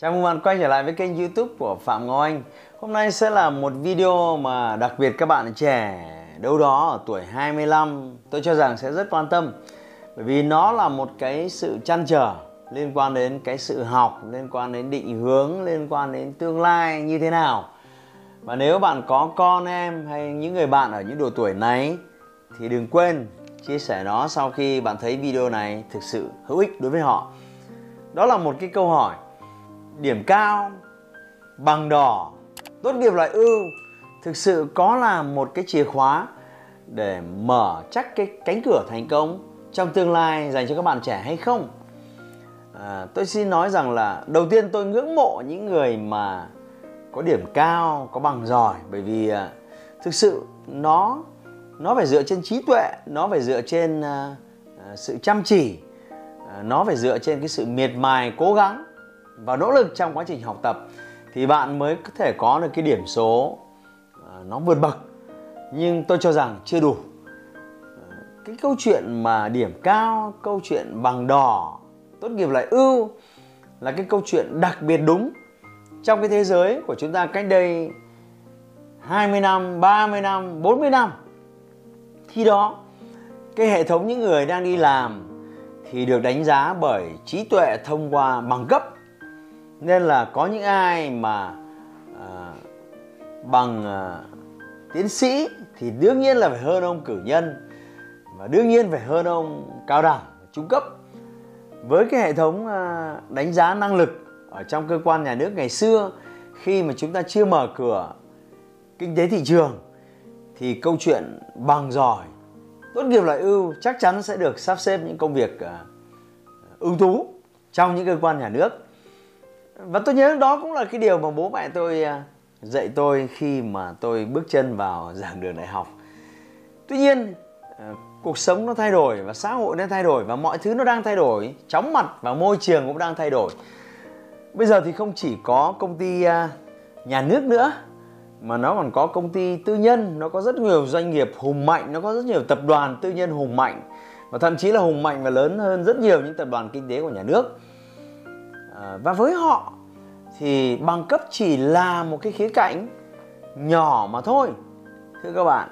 Chào mừng bạn quay trở lại với kênh youtube của Phạm Ngọc Anh. Hôm nay sẽ là một video mà đặc biệt các bạn trẻ đâu đó ở tuổi 25 Tôi cho rằng sẽ rất quan tâm. Bởi vì nó là một cái sự chăn trở liên quan đến cái sự học, liên quan đến định hướng, liên quan đến tương lai như thế nào. Và nếu bạn có con em hay những người bạn ở những độ tuổi này Thì đừng quên chia sẻ nó sau khi bạn thấy video này thực sự hữu ích đối với họ. Đó là một cái câu hỏi điểm cao bằng đỏ tốt nghiệp loại ưu thực sự có là một cái chìa khóa để mở chắc cái cánh cửa thành công trong tương lai dành cho các bạn trẻ hay không? À, tôi xin nói rằng là đầu tiên tôi ngưỡng mộ những người mà có điểm cao có bằng giỏi bởi vì à, thực sự nó nó phải dựa trên trí tuệ nó phải dựa trên à, à sự chăm chỉ à, nó phải dựa trên cái sự miệt mài cố gắng và nỗ lực trong quá trình học tập thì bạn mới có thể có được cái điểm số à, nó vượt bậc. Nhưng tôi cho rằng chưa đủ. Cái câu chuyện mà điểm cao câu chuyện bằng đỏ tốt nghiệp lại ưu là cái câu chuyện đặc biệt đúng. Trong cái thế giới của chúng ta cách đây 20 năm, 30 năm, 40 năm. Khi đó, cái hệ thống những người đang đi làm thì được đánh giá bởi trí tuệ thông qua bằng cấp nên là có những ai mà à, bằng à, tiến sĩ thì đương nhiên là phải hơn ông cử nhân và đương nhiên phải hơn ông cao đẳng trung cấp. Với cái hệ thống à, đánh giá năng lực ở trong cơ quan nhà nước ngày xưa khi mà chúng ta chưa mở cửa kinh tế thị trường thì câu chuyện bằng giỏi tốt nghiệp loại ưu chắc chắn sẽ được sắp xếp những công việc à, ưu tú trong những cơ quan nhà nước và tôi nhớ đó cũng là cái điều mà bố mẹ tôi à, dạy tôi khi mà tôi bước chân vào giảng đường đại học. Tuy nhiên à, cuộc sống nó thay đổi và xã hội nó thay đổi và mọi thứ nó đang thay đổi, chóng mặt và môi trường cũng đang thay đổi. Bây giờ thì không chỉ có công ty à, nhà nước nữa, mà nó còn có công ty tư nhân, nó có rất nhiều doanh nghiệp hùng mạnh, nó có rất nhiều tập đoàn tư nhân hùng mạnh và thậm chí là hùng mạnh và lớn hơn rất nhiều những tập đoàn kinh tế của nhà nước. À, và với họ thì bằng cấp chỉ là một cái khía cạnh nhỏ mà thôi thưa các bạn.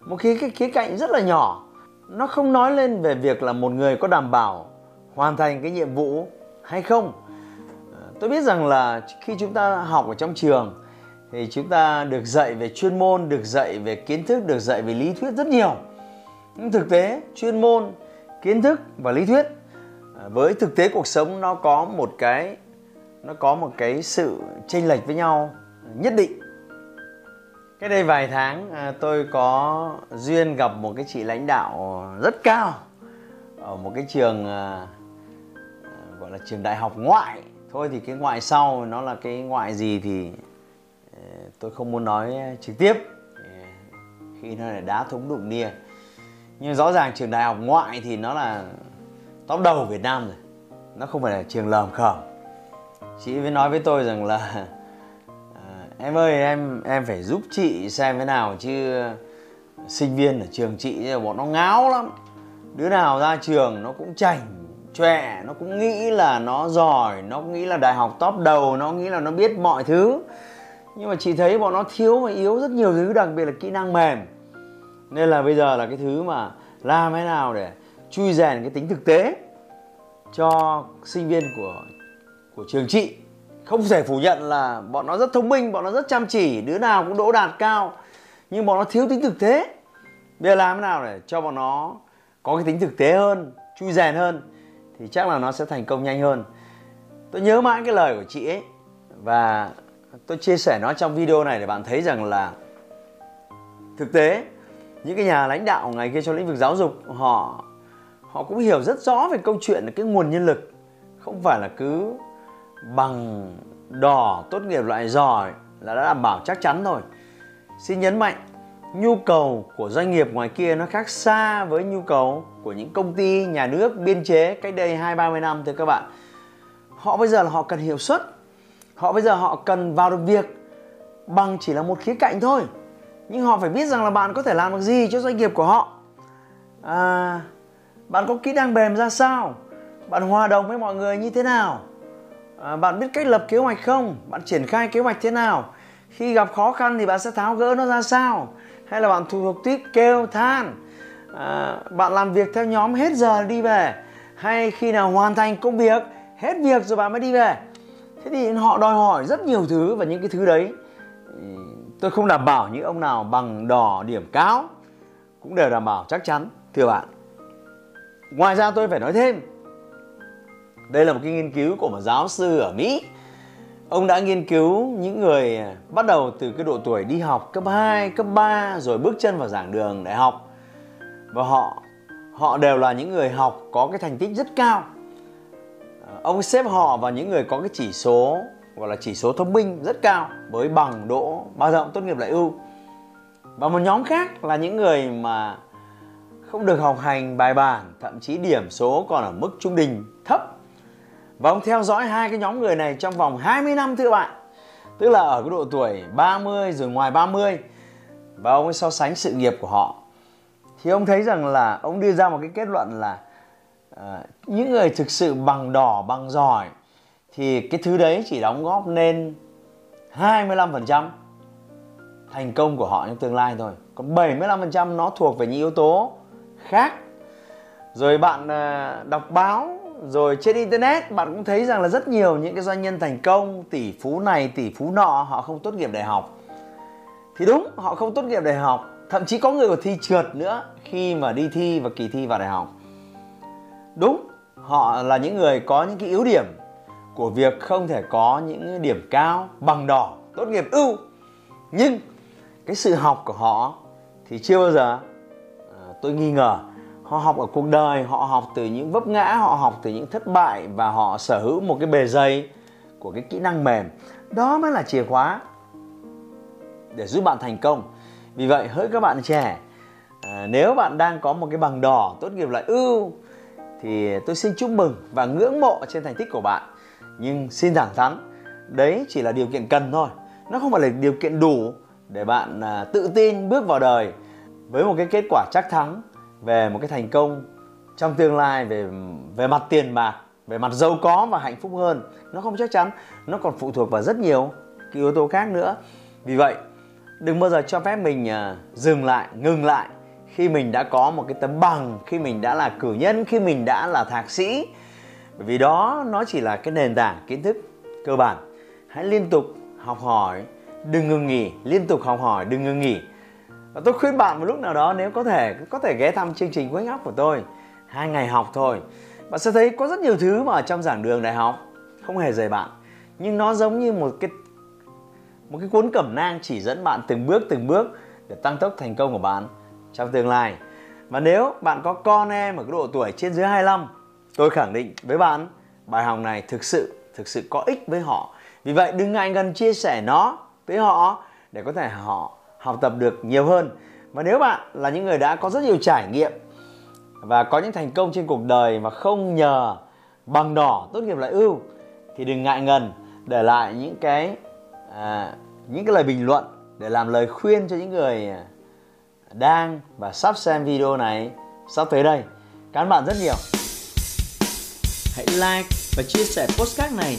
Một cái, cái khía cạnh rất là nhỏ. Nó không nói lên về việc là một người có đảm bảo hoàn thành cái nhiệm vụ hay không. Ờ, tôi biết rằng là khi chúng ta học ở trong trường thì chúng ta được dạy về chuyên môn được dạy về kiến thức được dạy về lý thuyết rất nhiều. Nhưng thực tế chuyên môn kiến thức và lý thuyết với thực tế cuộc sống nó có một cái, nó có một cái sự chênh lệch với nhau, nhất định. Cái đây vài tháng à, tôi có duyên gặp một cái chị lãnh đạo rất cao ở một cái trường à, gọi là trường đại học ngoại. Thôi thì cái ngoại sau nó là cái ngoại gì thì à, tôi không muốn nói trực tiếp. Khi nó là đá thúng đụng nia. Nhưng rõ ràng trường đại học ngoại thì nó là top đầu Việt Nam rồi. Nó không phải là trường lờm khởm chị mới nói với tôi rằng là à, em ơi em em phải giúp chị xem thế nào chứ à, sinh viên ở trường chị bọn nó ngáo lắm. Đứa nào ra trường nó cũng chảnh chọe nó cũng nghĩ là nó giỏi nó cũng nghĩ là đại học top đầu nó nghĩ là nó biết mọi thứ. Nhưng mà chị thấy bọn nó thiếu và yếu rất nhiều thứ đặc biệt là kỹ năng mềm. Nên là bây giờ là cái thứ mà làm thế nào để chui rèn cái tính thực tế cho sinh viên của của trường chị. Không thể phủ nhận là bọn nó rất thông minh, bọn nó rất chăm chỉ, đứa nào cũng đỗ đạt cao, nhưng bọn nó thiếu tính thực tế. Bây giờ làm thế nào để cho bọn nó có cái tính thực tế hơn, chui rèn hơn, thì chắc là nó sẽ thành công nhanh hơn. Tôi nhớ mãi cái lời của chị ấy, và tôi chia sẻ nó trong video này để bạn thấy rằng là thực tế, những cái nhà lãnh đạo ngày kia trong lĩnh vực giáo dục, họ họ cũng hiểu rất rõ về câu chuyện là cái nguồn nhân lực không phải là cứ bằng đỏ tốt nghiệp loại giỏi là đã đảm bảo chắc chắn rồi xin nhấn mạnh nhu cầu của doanh nghiệp ngoài kia nó khác xa với nhu cầu của những công ty nhà nước biên chế cách đây hai ba mươi năm thưa các bạn. Họ bây giờ là họ cần hiệu suất họ bây giờ họ cần vào được việc bằng chỉ là một khía cạnh thôi. Nhưng họ phải biết rằng là bạn có thể làm được gì cho doanh nghiệp của họ. À, bạn có kỹ năng mềm ra sao? Bạn hòa đồng với mọi người như thế nào? À, bạn biết cách lập kế hoạch không? Bạn triển khai kế hoạch thế nào? Khi gặp khó khăn thì bạn sẽ tháo gỡ nó ra sao? Hay là bạn thuộc thuộc tuyết kêu than à, bạn làm việc theo nhóm hết giờ đi về. Hay khi nào hoàn thành công việc hết việc rồi bạn mới đi về. Thế thì họ đòi hỏi rất nhiều thứ và những cái thứ đấy ừ, tôi không đảm bảo những ông nào bằng đỏ điểm cao cũng đều đảm bảo chắc chắn thưa bạn ngoài ra tôi phải nói thêm. Đây là một cái nghiên cứu của một giáo sư ở mỹ. Ông đã nghiên cứu những người à, bắt đầu từ cái độ tuổi đi học cấp 2, cấp 3 rồi bước chân vào giảng đường đại học. Và họ họ đều là những người học có cái thành tích rất cao. À, ông xếp họ vào những người có cái chỉ số gọi là chỉ số thông minh rất cao với bằng đỗ bao rộng tốt nghiệp lại ưu. Và một nhóm khác là những người mà không được học hành bài bản thậm chí điểm số còn ở mức trung bình thấp. Và ông theo dõi hai cái nhóm người này trong vòng 20 năm thưa bạn. Tức là ở cái độ tuổi 30 rồi ngoài 30 và ông ấy so sánh sự nghiệp của họ. Thì ông thấy rằng là ông đưa ra một cái kết luận là uh, những người thực sự bằng đỏ bằng giỏi thì cái thứ đấy chỉ đóng góp nên 25% thành công của họ trong tương lai thôi. Còn 75% nó thuộc về những yếu tố khác. Rồi bạn à, đọc báo, rồi trên internet, bạn cũng thấy rằng là rất nhiều những cái doanh nhân thành công, tỷ phú này, tỷ phú nọ, họ không tốt nghiệp đại học. Thì đúng, họ không tốt nghiệp đại học, thậm chí có người còn thi trượt nữa khi mà đi thi và kỳ thi vào đại học. Đúng, họ là những người có những cái yếu điểm của việc không thể có những điểm cao, bằng đỏ, tốt nghiệp ưu. Nhưng cái sự học của họ thì chưa bao giờ tôi nghi ngờ họ học ở cuộc đời họ học từ những vấp ngã họ học từ những thất bại và họ sở hữu một cái bề dày của cái kỹ năng mềm. Đó mới là chìa khóa để giúp bạn thành công. Vì vậy hỡi các bạn trẻ à, nếu bạn đang có một cái bằng đỏ tốt nghiệp loại ưu thì tôi xin chúc mừng và ngưỡng mộ trên thành tích của bạn. Nhưng xin thẳng thắn đấy chỉ là điều kiện cần thôi. Nó không phải là điều kiện đủ để bạn à, tự tin bước vào đời với một cái kết quả chắc thắng về một cái thành công trong tương lai về về mặt tiền bạc, về mặt giàu có và hạnh phúc hơn. Nó không chắc chắn, nó còn phụ thuộc vào rất nhiều cái yếu tố khác nữa. Vì vậy, đừng bao giờ cho phép mình à, dừng lại, ngừng lại khi mình đã có một cái tấm bằng, khi mình đã là cử nhân, khi mình đã là thạc sĩ. Bởi vì đó, nó chỉ là cái nền tảng kiến thức cơ bản. Hãy liên tục học hỏi, đừng ngừng nghỉ, liên tục học hỏi, đừng ngừng nghỉ và tôi khuyên bạn một lúc nào đó, nếu có thể có thể ghé thăm chương trình Wake Up của tôi. Hai ngày học thôi. Bạn sẽ thấy có rất nhiều thứ mà ở trong giảng đường đại học. Không hề rời bạn. Nhưng nó giống như một cái một cái cuốn cẩm nang chỉ dẫn bạn từng bước từng bước để tăng tốc thành công của bạn trong tương lai. Và nếu bạn có con em ở cái độ tuổi trên dưới 25 tôi khẳng định với bạn, bài học này thực sự thực sự có ích với họ. Vì vậy, đừng ngại ngần chia sẻ nó với họ để có thể họ học tập được nhiều hơn. Và nếu bạn là những người đã có rất nhiều trải nghiệm và có những thành công trên cuộc đời mà không nhờ bằng đỏ tốt nghiệp lại ưu thì đừng ngại ngần để lại những cái à, những cái lời bình luận để làm lời khuyên cho những người à, đang và sắp xem video này sắp tới đây. Cảm ơn bạn rất nhiều. Hãy like và chia sẻ postcard này